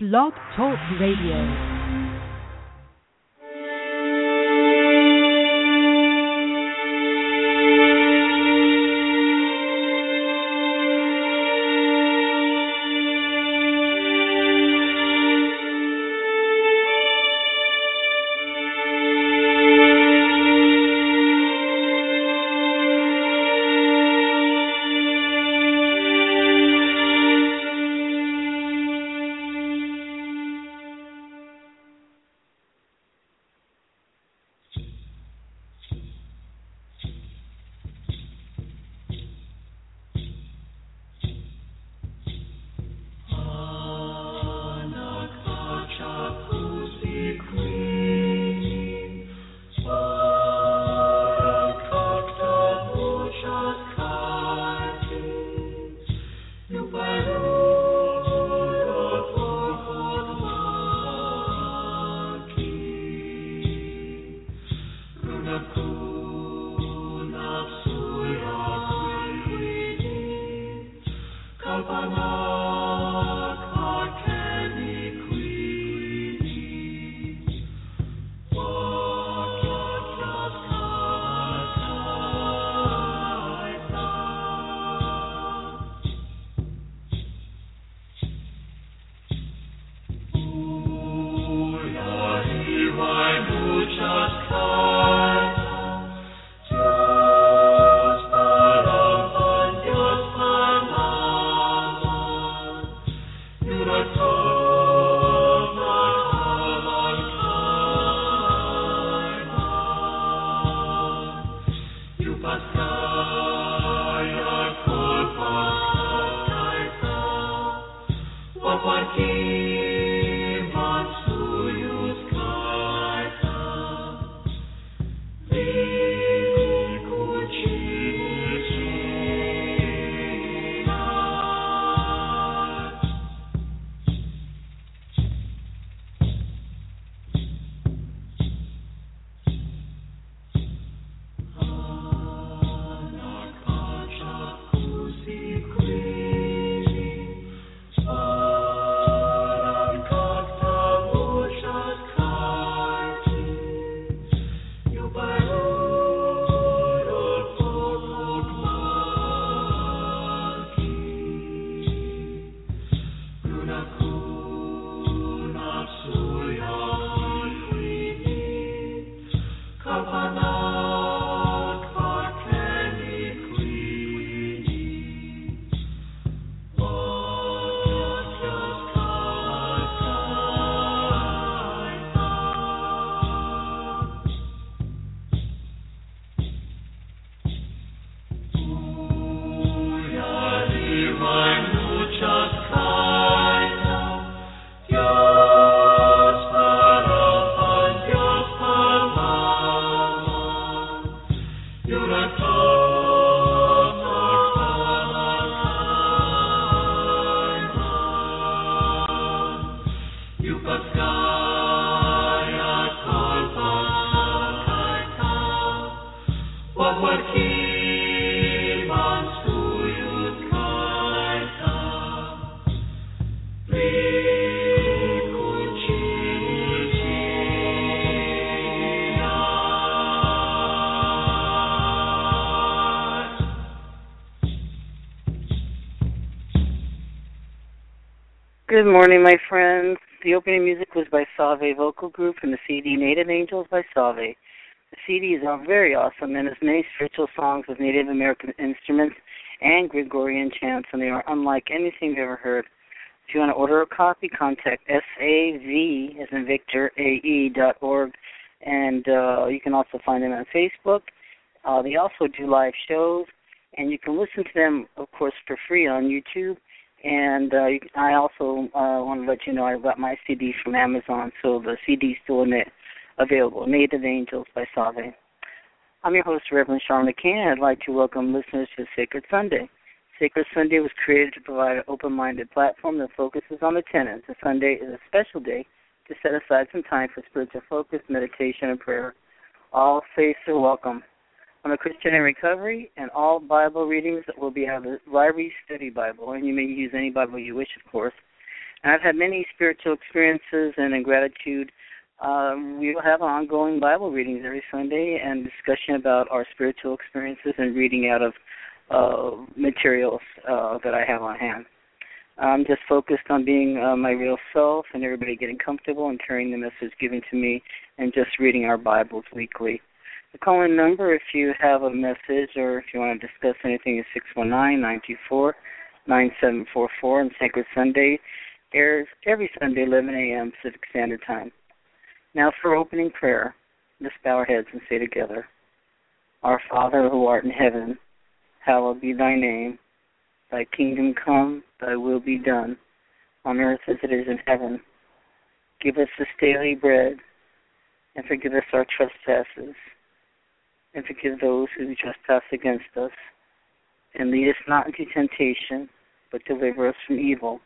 Blog Talk Radio. Alpana. Good morning, my friends. The opening music was by Salve Vocal Group from the CD Native Angels by Salve. The CD is very awesome and has many spiritual songs with Native American instruments and Gregorian chants, and they are unlike anything you've ever heard. If you want to order a copy, contact SAV as in Victor AE dot org, and uh, you can also find them on Facebook. Uh, they also do live shows, and you can listen to them, of course, for free on YouTube and uh, I also uh, want to let you know I got my CD from Amazon, so the CD is still in it, available. Native Angels by Salve. I'm your host, Reverend Sean McCann. And I'd like to welcome listeners to Sacred Sunday. Sacred Sunday was created to provide an open-minded platform that focuses on the tenets. The Sunday is a special day to set aside some time for spiritual focus, meditation, and prayer. All faiths are welcome. I'm a Christian in recovery, and all Bible readings will be out of the Ryrie Study Bible, and you may use any Bible you wish, of course. And I've had many spiritual experiences, and in gratitude, um, we will have ongoing Bible readings every Sunday and discussion about our spiritual experiences and reading out of uh, materials uh, that I have on hand. I'm just focused on being uh, my real self and everybody getting comfortable and carrying the message given to me and just reading our Bibles weekly. The call in number, if you have a message or if you want to discuss anything, is 619 924 9744. And Sacred Sunday airs every Sunday, 11 a.m. Pacific Standard Time. Now for opening prayer, let's bow our heads and say together Our Father who art in heaven, hallowed be thy name. Thy kingdom come, thy will be done, on earth as it is in heaven. Give us this daily bread, and forgive us our trespasses and forgive those who trespass against us. And lead us not into temptation, but deliver us from evil.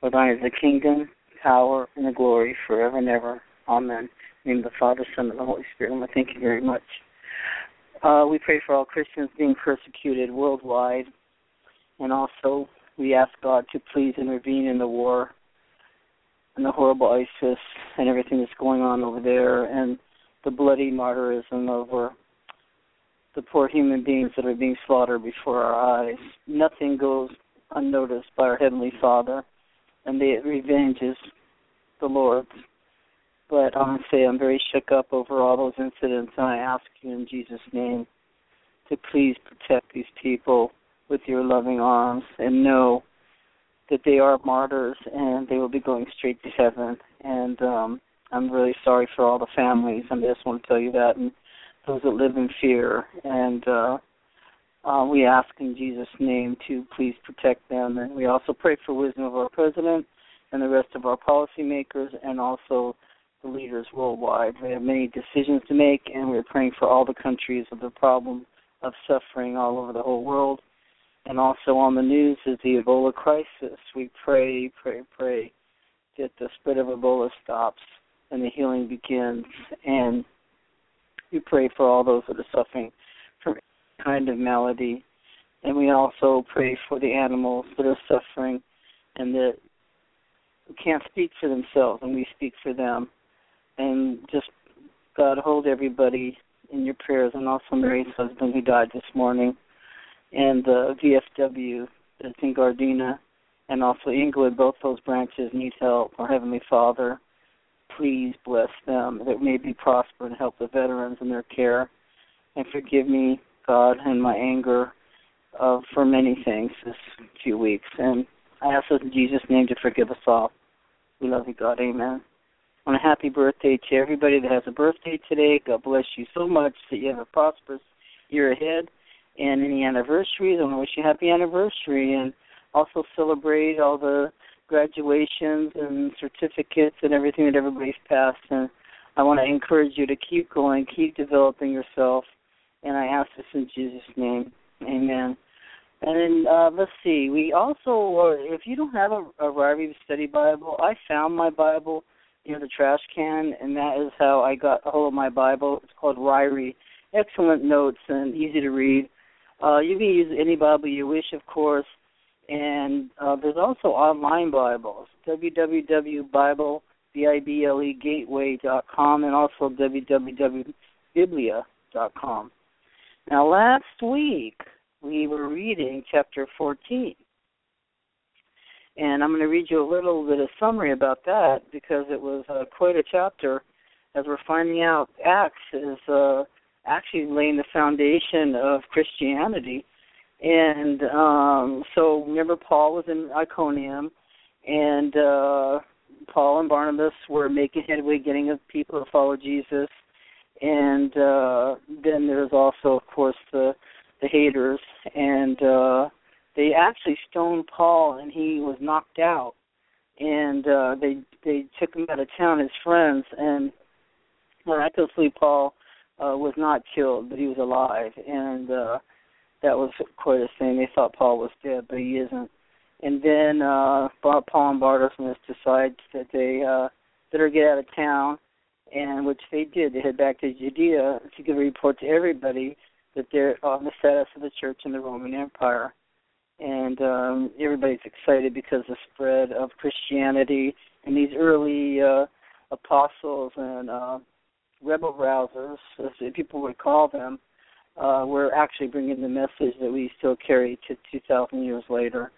For thine is the kingdom, power, and the glory forever and ever. Amen. In the name of the Father, Son, and the Holy Spirit. And thank you very much. Uh, we pray for all Christians being persecuted worldwide, and also we ask God to please intervene in the war and the horrible ISIS and everything that's going on over there, and the bloody martyrism over the poor human beings that are being slaughtered before our eyes. Nothing goes unnoticed by our Heavenly Father, and the revenge is the Lord's. But I say I'm very shook up over all those incidents, and I ask you in Jesus' name to please protect these people with your loving arms and know that they are martyrs and they will be going straight to heaven. And um, I'm really sorry for all the families. I just want to tell you that. And those that live in fear. And uh, uh, we ask in Jesus' name to please protect them. And we also pray for wisdom of our president and the rest of our policymakers and also the leaders worldwide. We have many decisions to make, and we're praying for all the countries of the problem of suffering all over the whole world. And also on the news is the Ebola crisis. We pray, pray, pray that the spread of Ebola stops and the healing begins. And we pray for all those that are suffering from any kind of malady. And we also pray for the animals that are suffering and that can't speak for themselves, and we speak for them. And just God hold everybody in your prayers, and also Mary's husband who died this morning, and the VFW that's in Gardena, and also Inglewood. Both those branches need help. Our Heavenly Father, please bless them that may be prosper and help the veterans in their care. And forgive me, God, and my anger uh, for many things this few weeks. And I ask in Jesus' name to forgive us all. We love you, God. Amen. On a happy birthday to everybody that has a birthday today. God bless you so much that you have a prosperous year ahead. And any anniversaries, I want to wish you a happy anniversary and also celebrate all the graduations and certificates and everything that everybody's passed. And I want to encourage you to keep going, keep developing yourself. And I ask this in Jesus' name. Amen. And then uh, let's see. We also, if you don't have a, a Ryrie Study Bible, I found my Bible near the trash can, and that is how I got a hold of my Bible. It's called Ryrie. Excellent notes and easy to read. Uh, you can use any Bible you wish, of course. And uh, there's also online Bibles, www.bible, B-I-B-L-E, gateway.com, and also www.biblia.com. Now, last week, we were reading chapter 14. And I'm going to read you a little bit of summary about that because it was uh, quite a chapter. As we're finding out, Acts is uh, actually laying the foundation of Christianity and um so remember Paul was in Iconium and uh Paul and Barnabas were making headway getting people to follow Jesus. And uh then there's also of course the the haters. And uh they actually stoned Paul and he was knocked out. And uh they they took him out of town his friends. And miraculously Paul uh was not killed but he was alive. And uh that was quite a thing. They thought Paul was dead, but he isn't. And then uh Paul and Barnabas decide that they uh better get out of town and which they did. They head back to Judea to give a report to everybody that they're on the status of the church in the Roman Empire. and um, everybody's excited because the spread of Christianity and these early uh, apostles and uh, rebel rousers, as people would call them, uh, were actually bringing the message that we still carry to 2,000 years later.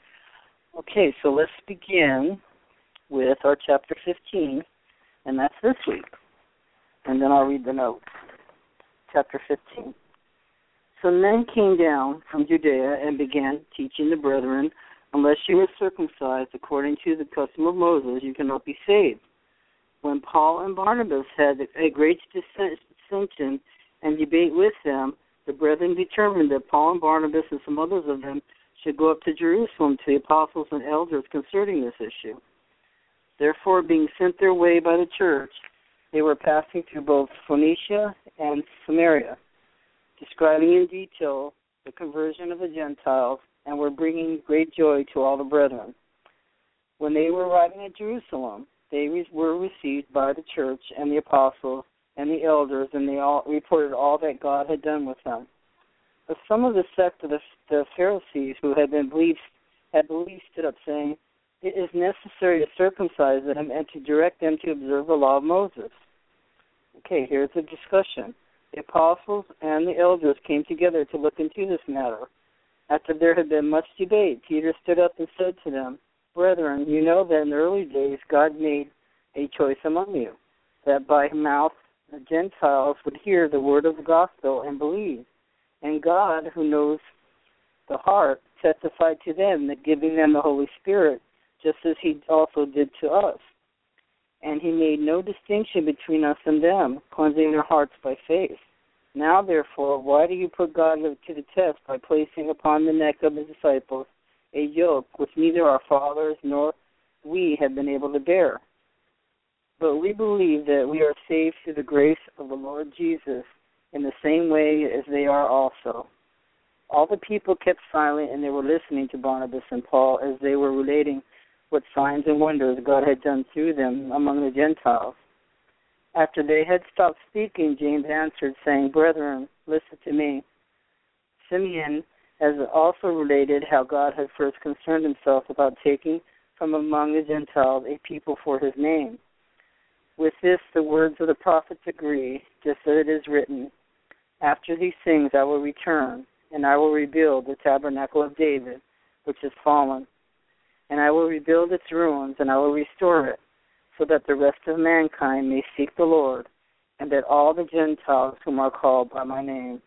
Okay, so let's begin with our chapter 15, and that's this week. And then I'll read the notes. Chapter 15. So men came down from Judea and began teaching the brethren, unless you are circumcised according to the custom of Moses, you cannot be saved. When Paul and Barnabas had a great dissension and debate with them, the brethren determined that Paul and Barnabas and some others of them should go up to Jerusalem to the apostles and elders concerning this issue. Therefore, being sent their way by the church, they were passing through both Phoenicia and Samaria, describing in detail the conversion of the Gentiles, and were bringing great joy to all the brethren. When they were arriving at Jerusalem, they were received by the church and the apostles and the elders, and they all reported all that God had done with them. But some of the sect of the, the Pharisees who had been believed had believed stood up, saying, "It is necessary to circumcise them and to direct them to observe the law of Moses." Okay, here's the discussion. The apostles and the elders came together to look into this matter. After there had been much debate, Peter stood up and said to them, Brethren, you know that in the early days God made a choice among you, that by mouth the Gentiles would hear the word of the gospel and believe. And God, who knows the heart, testified to them that giving them the Holy Spirit, just as He also did to us. And He made no distinction between us and them, cleansing their hearts by faith. Now, therefore, why do you put God to the test by placing upon the neck of His disciples a yoke which neither our fathers nor we have been able to bear? But we believe that we are saved through the grace of the Lord Jesus in the same way as they are also. All the people kept silent and they were listening to Barnabas and Paul as they were relating what signs and wonders God had done through them among the Gentiles. After they had stopped speaking, James answered, saying, Brethren, listen to me. Simeon has also related how God had first concerned himself about taking from among the Gentiles a people for his name. With this, the words of the prophets agree, just as it is written After these things I will return, and I will rebuild the tabernacle of David, which is fallen. And I will rebuild its ruins, and I will restore it, so that the rest of mankind may seek the Lord, and that all the Gentiles whom are called by my name,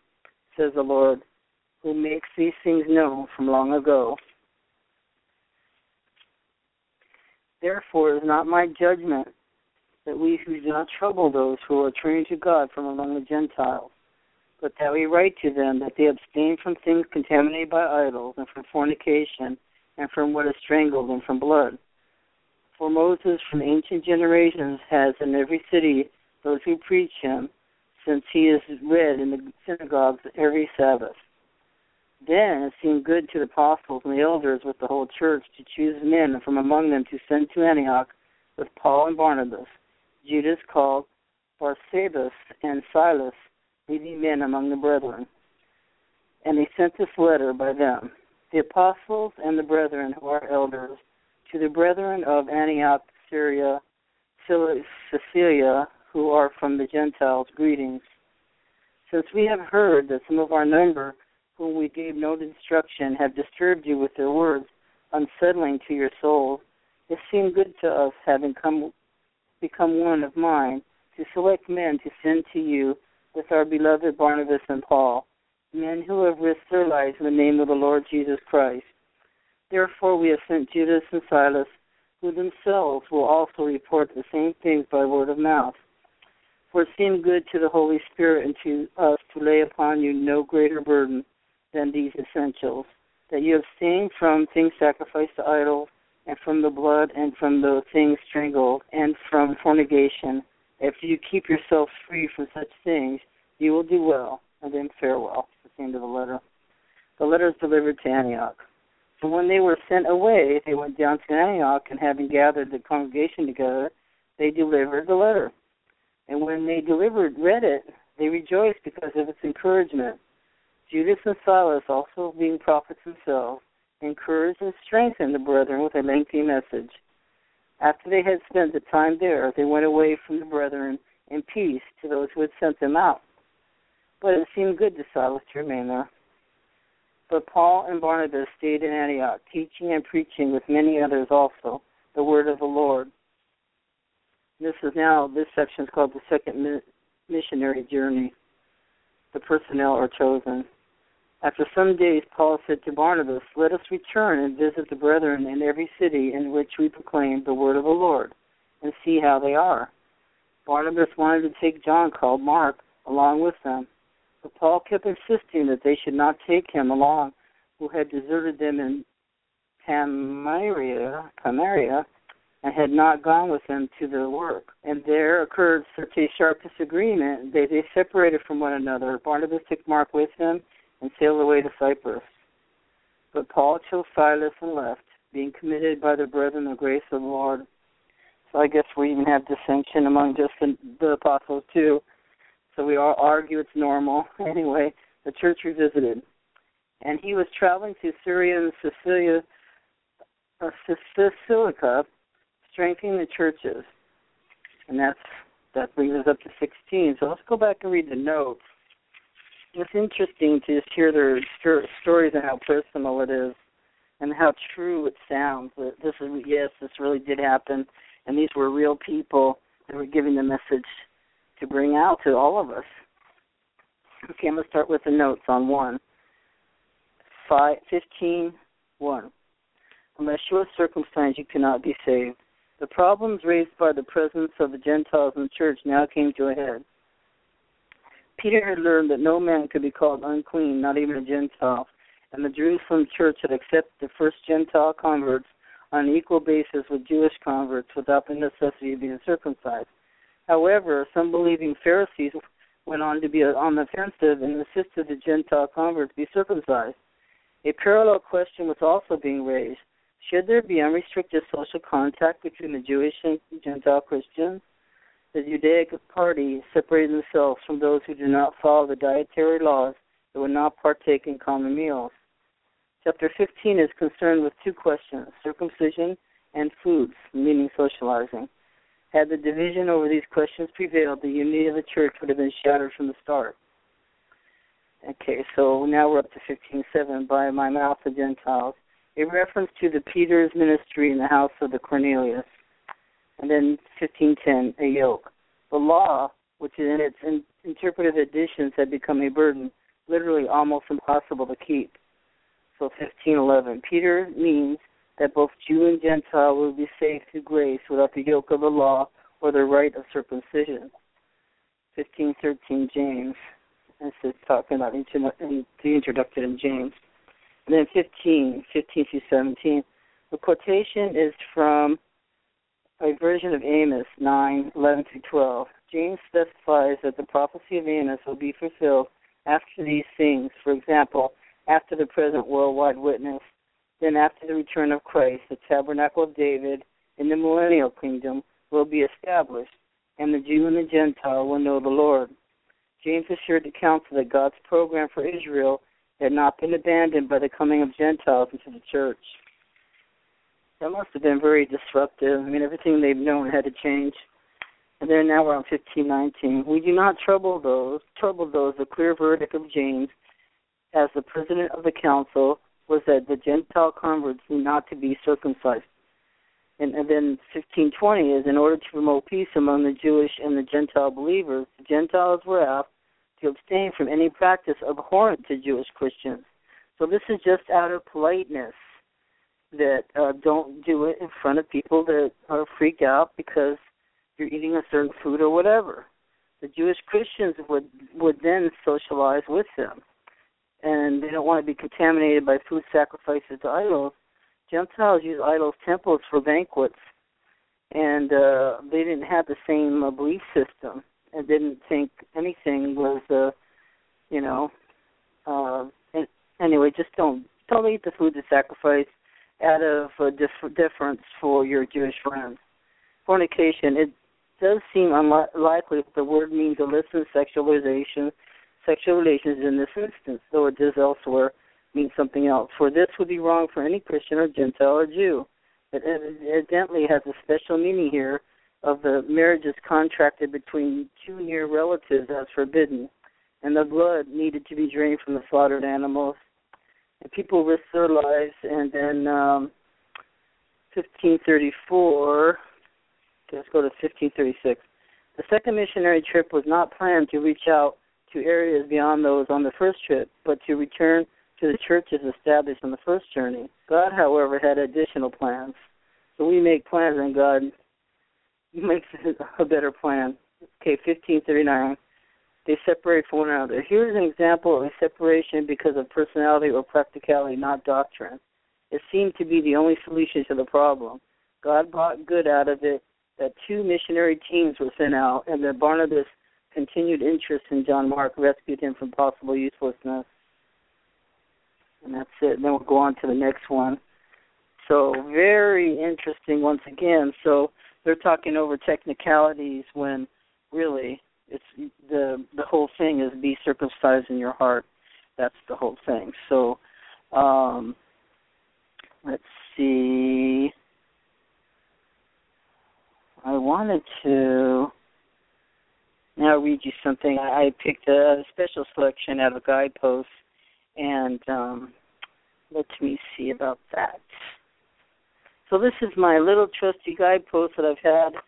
says the Lord, who makes these things known from long ago. Therefore, is not my judgment that we who do not trouble those who are turning to God from among the Gentiles, but that we write to them that they abstain from things contaminated by idols, and from fornication, and from what is strangled, and from blood. For Moses from ancient generations has in every city those who preach him, since he is read in the synagogues every Sabbath. Then it seemed good to the apostles and the elders with the whole church to choose men from among them to send to Antioch with Paul and Barnabas Judas called Barsabas and Silas, leading men among the brethren. And they sent this letter by them, the apostles and the brethren who are elders, to the brethren of Antioch, Syria, Cilicia, who are from the Gentiles, greetings. Since we have heard that some of our number, whom we gave no instruction, have disturbed you with their words, unsettling to your souls, it seemed good to us, having come become one of mine, to select men to send to you with our beloved Barnabas and Paul, men who have risked their lives in the name of the Lord Jesus Christ. Therefore, we have sent Judas and Silas, who themselves will also report the same things by word of mouth. For it seemed good to the Holy Spirit and to us to lay upon you no greater burden than these essentials that you abstain from things sacrificed to idols and from the blood and from the things strangled and from fornication. If you keep yourselves free from such things, you will do well, and then farewell. That's the end of the letter. The letter is delivered to Antioch. So when they were sent away, they went down to Antioch, and having gathered the congregation together, they delivered the letter. And when they delivered, read it, they rejoiced because of its encouragement. Judas and Silas, also being prophets themselves, encouraged and strengthened the brethren with a lengthy message. After they had spent the time there, they went away from the brethren in peace to those who had sent them out. But it seemed good to Silas to remain there. But Paul and Barnabas stayed in Antioch, teaching and preaching with many others also the word of the Lord. This is now, this section is called the second missionary journey. The personnel are chosen. After some days, Paul said to Barnabas, Let us return and visit the brethren in every city in which we proclaim the word of the Lord, and see how they are. Barnabas wanted to take John, called Mark, along with them. But Paul kept insisting that they should not take him along, who had deserted them in Samaria, Samaria and had not gone with them to their work. And there occurred such a sharp disagreement that they separated from one another. Barnabas took Mark with him and sailed away to Cyprus. But Paul chose Silas and left, being committed by the brethren the grace of the Lord. So I guess we even have dissension among just the, the apostles too. So we all argue it's normal. Anyway, the church revisited. And he was traveling to Syria and Sicilia, uh, Sicilica, strengthening the churches. And that's that brings us up to 16. So let's go back and read the notes. It's interesting to just hear their stories and how personal it is, and how true it sounds. That this is yes, this really did happen, and these were real people that were giving the message to bring out to all of us. Okay, I'm going to start with the notes on one. Five, 15, 1. Unless you are circumcised, you cannot be saved. The problems raised by the presence of the Gentiles in the church now came to a head. Peter had learned that no man could be called unclean, not even a Gentile, and the Jerusalem church had accepted the first Gentile converts on an equal basis with Jewish converts without the necessity of being circumcised. However, some believing Pharisees went on to be on the offensive and insisted the Gentile converts be circumcised. A parallel question was also being raised. Should there be unrestricted social contact between the Jewish and Gentile Christians? The Judaic party separated themselves from those who do not follow the dietary laws and would not partake in common meals. Chapter 15 is concerned with two questions circumcision and foods, meaning socializing. Had the division over these questions prevailed, the unity of the church would have been shattered from the start. Okay, so now we're up to 15:7. By my mouth, the Gentiles, a reference to the Peter's ministry in the house of the Cornelius, and then 15:10, a yoke. The law, which in its in, interpretive additions had become a burden, literally almost impossible to keep. So 15:11, Peter means that both Jew and Gentile will be saved through grace without the yoke of the law or the rite of circumcision. 15:13 James, this is talking about the introduction in James. And then 15, 15 through 17. The quotation is from a version of Amos 9, 11 through 12. James specifies that the prophecy of Amos will be fulfilled after these things. For example, after the present worldwide witness, then after the return of Christ, the tabernacle of David in the millennial kingdom will be established, and the Jew and the Gentile will know the Lord. James assured the council that God's program for Israel had not been abandoned by the coming of Gentiles into the church. That must have been very disruptive. I mean, everything they've known had to change. And then now we're on 1519. We do not trouble those, trouble those. The clear verdict of James, as the president of the council, was that the Gentile converts need not to be circumcised. And, and then 1520 is in order to promote peace among the Jewish and the Gentile believers, the Gentiles were asked to abstain from any practice abhorrent to Jewish Christians. So this is just out of politeness that uh, don't do it in front of people that are freaked out because you're eating a certain food or whatever. The Jewish Christians would would then socialize with them, and they don't want to be contaminated by food sacrifices to idols. Gentiles use idols' temples for banquets, and uh, they didn't have the same uh, belief system and didn't think anything was uh you know uh and anyway just don't don't eat the food to sacrifice out of a dif- difference for your Jewish friends. Fornication, it does seem unlikely that the word means illicit sexualization, sexual relations in this instance, though it does elsewhere. means something else. For this would be wrong for any Christian or Gentile or Jew. It evidently has a special meaning here of the marriages contracted between two near relatives as forbidden, and the blood needed to be drained from the slaughtered animals. And people risked their lives, and then um, 1534, let's go to 1536. The second missionary trip was not planned to reach out to areas beyond those on the first trip, but to return to the churches established on the first journey. God, however, had additional plans. So we make plans, and God makes a better plan. Okay, 1539. They separate from one another. Here's an example of a separation because of personality or practicality, not doctrine. It seemed to be the only solution to the problem. God brought good out of it that two missionary teams were sent out, and that Barnabas' continued interest in John Mark rescued him from possible uselessness. And that's it. And Then we'll go on to the next one. So very interesting once again. So they're talking over technicalities when really it's the the whole thing is be circumcised in your heart. That's the whole thing. So um let's see. I wanted to now read you something. I picked a special selection out of Guidepost, and um, let me see about that. So this is my little trusty guidepost that I've had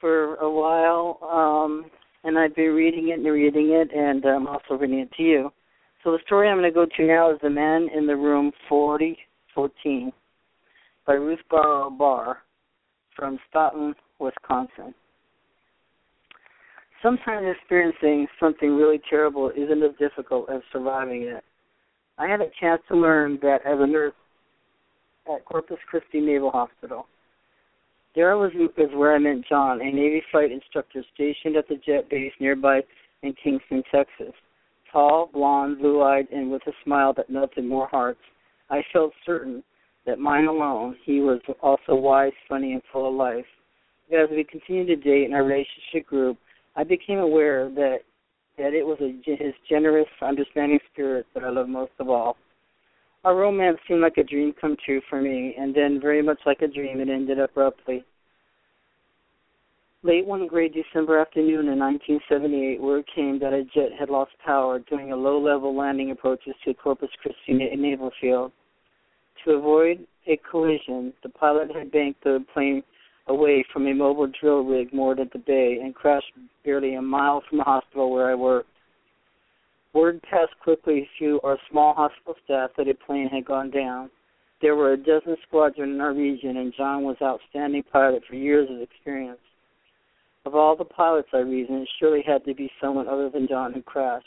for a while, um, and I've been reading it and reading it, and I'm also reading it to you. So the story I'm going to go to now is The Man in the Room 4014 by Ruth Barrow Barr from Stoughton, Wisconsin. Sometimes experiencing something really terrible isn't as difficult as surviving it. I had a chance to learn that as a nurse at Corpus Christi Naval Hospital. There was is where I met John, a Navy flight instructor stationed at the jet base nearby in Kingston, Texas. Tall, blond, blue-eyed, and with a smile that melted more hearts. I felt certain that mine alone, he was also wise, funny, and full of life. As we continued to date in our relationship group, I became aware that that it was a, his generous, understanding spirit that I loved most of all. Our romance seemed like a dream come true for me, and then, very much like a dream, it ended abruptly. Late one gray December afternoon in 1978, word came that a jet had lost power during a low-level landing approaches to Corpus Christi Naval Field. To avoid a collision, the pilot had banked the plane away from a mobile drill rig moored at the bay and crashed barely a mile from the hospital where I worked. Word passed quickly through our small hospital staff that a plane had gone down. There were a dozen squadrons in our region, and John was outstanding pilot for years of experience. Of all the pilots, I reasoned, it surely had to be someone other than John who crashed.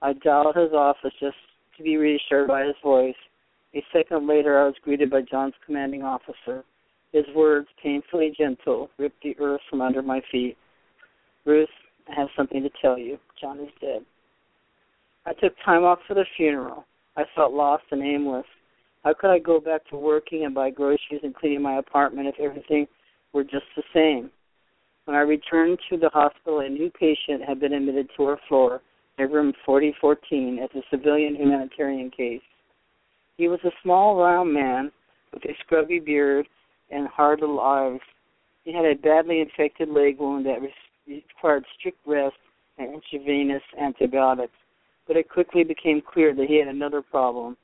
I dialed his office just to be reassured by his voice. A second later, I was greeted by John's commanding officer. His words, painfully gentle, ripped the earth from under my feet. Ruth, I have something to tell you. John is dead. I took time off for the funeral. I felt lost and aimless. How could I go back to working and buy groceries and cleaning my apartment if everything were just the same? When I returned to the hospital, a new patient had been admitted to our floor in room 4014 as a civilian humanitarian case. He was a small, round man with a scrubby beard and hard little eyes. He had a badly infected leg wound that required strict rest and intravenous antibiotics but it quickly became clear that he had another problem,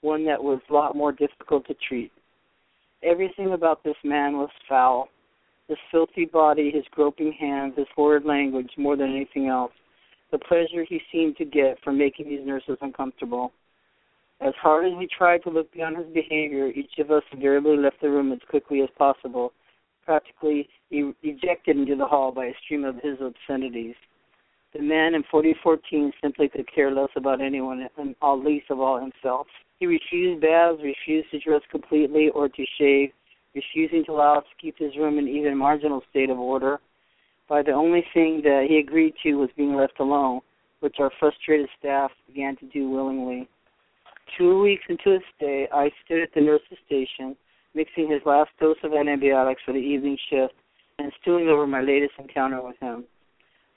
one that was a lot more difficult to treat. Everything about this man was foul. His filthy body, his groping hands, his horrid language, more than anything else. The pleasure he seemed to get from making these nurses uncomfortable. As hard as we tried to look beyond his behavior, each of us invariably left the room as quickly as possible, practically ejected into the hall by a stream of his obscenities. The man in 4014 simply could care less about anyone, and all least of all himself. He refused baths, refused to dress completely or to shave, refusing to allow us to keep his room in even marginal state of order. By the only thing that he agreed to was being left alone, which our frustrated staff began to do willingly. Two weeks into his stay, I stood at the nurse's station, mixing his last dose of antibiotics for the evening shift and stewing over my latest encounter with him.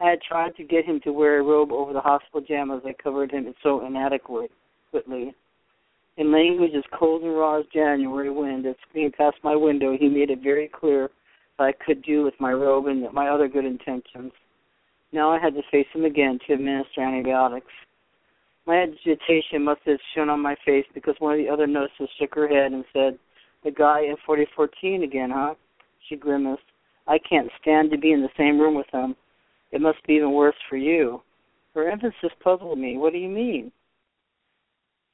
I had tried to get him to wear a robe over the hospital pajamas that covered him so inadequately. In language as cold and raw as January wind that screamed past my window, he made it very clear what I could do with my robe and my other good intentions. Now I had to face him again to administer antibiotics. My agitation must have shown on my face because one of the other nurses shook her head and said, The guy in 4014 again, huh? She grimaced. I can't stand to be in the same room with him. It must be even worse for you. Her emphasis puzzled me. What do you mean?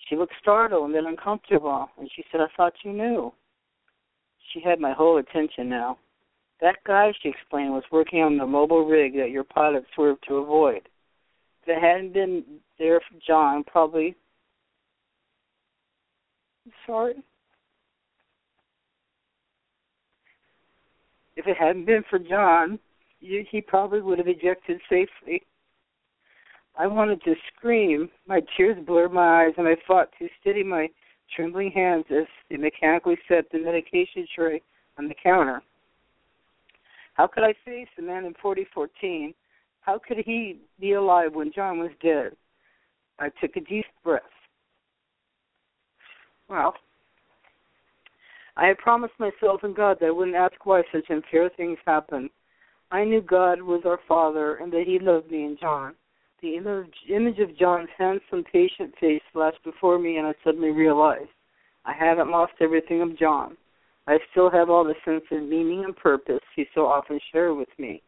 She looked startled and then uncomfortable, and she said, I thought you knew. She had my whole attention now. That guy, she explained, was working on the mobile rig that your pilot swerved to avoid. If it hadn't been there for John, probably. Sorry. If it hadn't been for John, he probably would have ejected safely. I wanted to scream. My tears blurred my eyes, and I fought to steady my trembling hands as they mechanically set the medication tray on the counter. How could I face the man in 4014? How could he be alive when John was dead? I took a deep breath. Well, I had promised myself and God that I wouldn't ask why such unfair things happened. I knew God was our Father and that He loved me and John. The image of John's handsome, patient face flashed before me, and I suddenly realized I haven't lost everything of John. I still have all the sense of meaning and purpose he so often shared with me.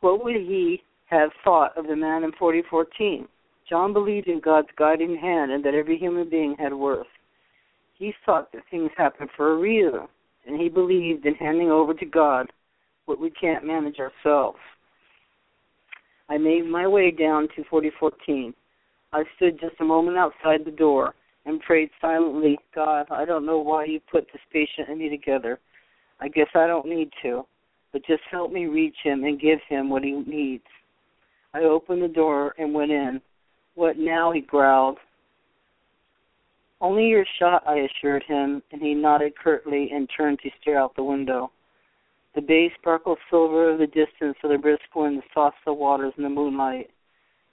What would he have thought of the man in 4014? John believed in God's guiding hand and that every human being had worth. He thought that things happen for a reason, and he believed in handing over to God what we can't manage ourselves. I made my way down to 4014. I stood just a moment outside the door and prayed silently, God, I don't know why you put this patient and me together. I guess I don't need to, but just help me reach him and give him what he needs. I opened the door and went in. What now? he growled. Only your shot, I assured him, and he nodded curtly and turned to stare out the window. The bay sparkled silver of the distance of the brisk wind tossed the waters in the moonlight.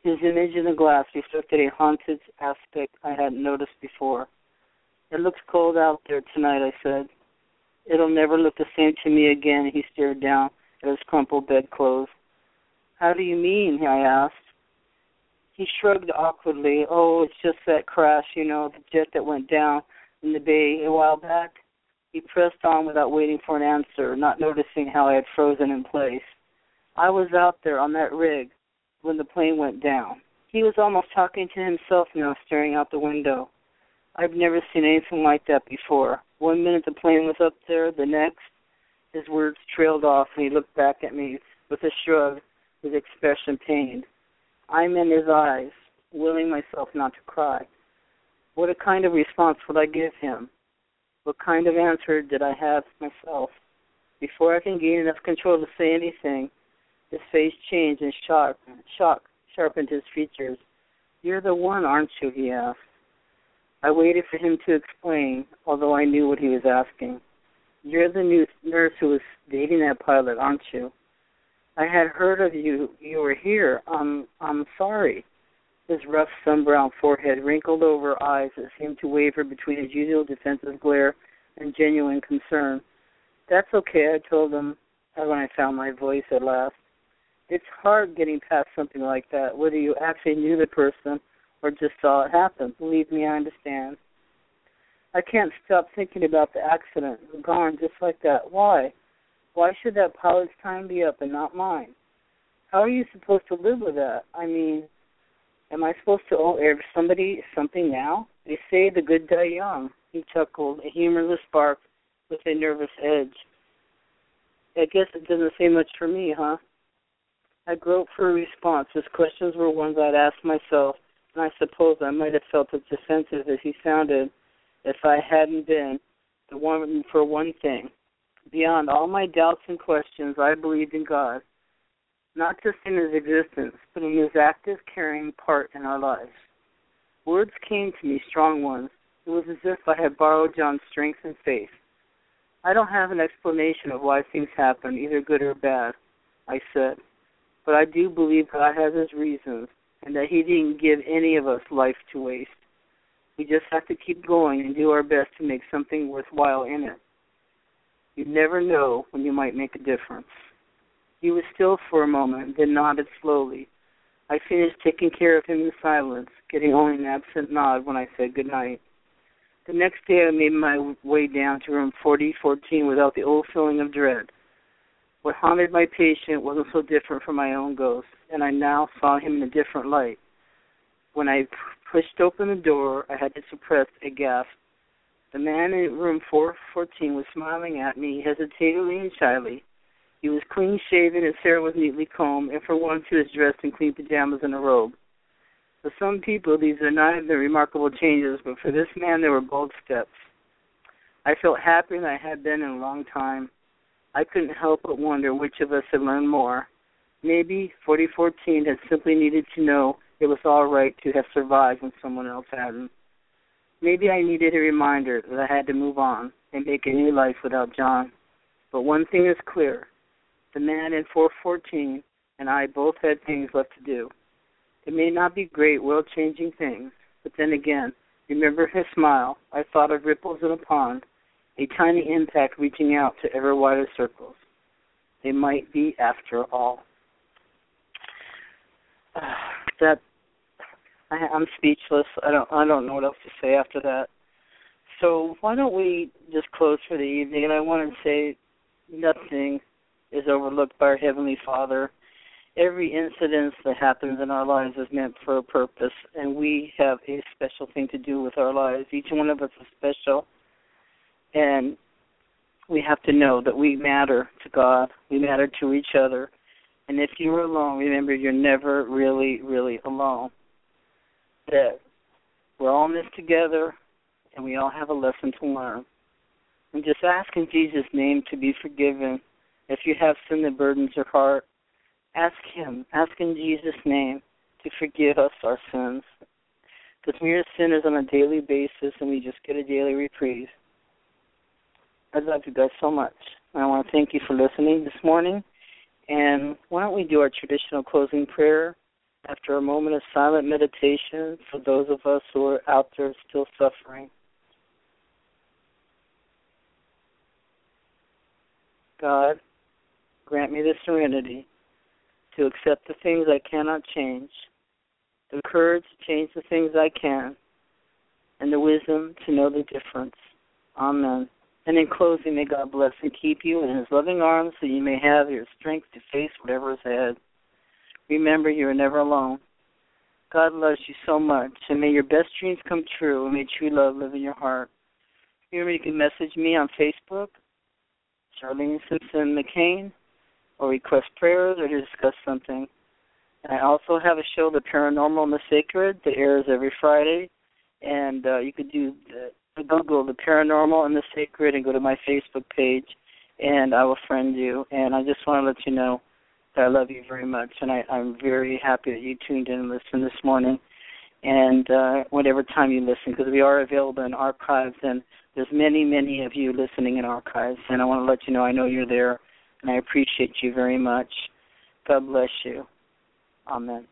His image in the glass reflected a haunted aspect I hadn't noticed before. It looks cold out there tonight, I said. It'll never look the same to me again, he stared down at his crumpled bedclothes. How do you mean? I asked. He shrugged awkwardly. Oh, it's just that crash, you know, the jet that went down in the bay a while back. He pressed on without waiting for an answer, not noticing how I had frozen in place. I was out there on that rig when the plane went down. He was almost talking to himself now, staring out the window. I've never seen anything like that before. One minute the plane was up there, the next, his words trailed off, and he looked back at me with a shrug, his expression pained. I'm in his eyes, willing myself not to cry. What a kind of response would I give him? What kind of answer did I have myself? Before I can gain enough control to say anything, his face changed and shock, shock sharpened his features. You're the one, aren't you? he asked. I waited for him to explain, although I knew what he was asking. You're the new nurse who was dating that pilot, aren't you? I had heard of you. You were here. I'm I'm sorry. His rough sun-browned forehead wrinkled over eyes that seemed to waver between his usual defensive glare and genuine concern. That's okay, I told him when I found my voice at last it's hard getting past something like that, whether you actually knew the person or just saw it happen. Believe me, I understand. I can't stop thinking about the accident. Gone just like that. Why? Why should that pilot's time be up and not mine? How are you supposed to live with that? I mean, am I supposed to owe somebody something now? They say the good die young. He chuckled, a humorless bark with a nervous edge. I guess it doesn't say much for me, huh? I groped for a response. His questions were ones I'd asked myself, and I suppose I might have felt as defensive as he sounded if I hadn't been the one for one thing. Beyond all my doubts and questions, I believed in God, not just in his existence, but in his active, caring part in our lives. Words came to me, strong ones. It was as if I had borrowed John's strength and faith. I don't have an explanation of why things happen, either good or bad, I said but I do believe God has his reasons and that he didn't give any of us life to waste. We just have to keep going and do our best to make something worthwhile in it. You never know when you might make a difference. He was still for a moment, then nodded slowly. I finished taking care of him in silence, getting only an absent nod when I said good night. The next day I made my way down to room 4014 without the old feeling of dread. What haunted my patient wasn't so different from my own ghost, and I now saw him in a different light. When I pushed open the door, I had to suppress a gasp. The man in room 414 was smiling at me hesitatingly and shyly. He was clean shaven, his hair was neatly combed, and for once he was dressed in clean pajamas and a robe. For some people, these are not even remarkable changes, but for this man, they were bold steps. I felt happier than I had been in a long time. I couldn't help but wonder which of us had learned more. Maybe 4014 had simply needed to know it was all right to have survived when someone else hadn't. Maybe I needed a reminder that I had to move on and make a new life without John. But one thing is clear the man in 414 and I both had things left to do. It may not be great, world changing things, but then again, remember his smile. I thought of ripples in a pond, a tiny impact reaching out to ever wider circles. They might be after all. Uh, that I, I'm speechless. I don't I don't know what else to say after that. So why don't we just close for the evening? And I want to say nothing is overlooked by our Heavenly Father. Every incident that happens in our lives is meant for a purpose, and we have a special thing to do with our lives. Each one of us is special, and we have to know that we matter to God, we matter to each other. And if you're alone, remember you're never really, really alone that we're all in this together and we all have a lesson to learn. And just ask in Jesus' name to be forgiven. If you have sin that burdens your heart, ask Him. Ask in Jesus' name to forgive us our sins. Because we are sinners on a daily basis and we just get a daily reprieve. I love you guys so much. I want to thank you for listening this morning. And why don't we do our traditional closing prayer? after a moment of silent meditation for those of us who are out there still suffering. God, grant me the serenity to accept the things I cannot change, the courage to change the things I can, and the wisdom to know the difference. Amen. And in closing, may God bless and keep you in His loving arms so you may have your strength to face whatever is ahead. Remember, you are never alone. God loves you so much, and may your best dreams come true, and may true love live in your heart. Remember, you can message me on Facebook, Charlene Simpson McCain, or request prayers or to discuss something. And I also have a show, The Paranormal and the Sacred, that airs every Friday. And uh, you could do the, Google The Paranormal and the Sacred and go to my Facebook page, and I will friend you. And I just want to let you know that I love you very much, and I, I'm very happy that you tuned in and listened this morning. And uh, whatever time you listen, because we are available in archives, and there's many, many of you listening in archives. And I want to let you know I know you're there, and I appreciate you very much. God bless you. Amen.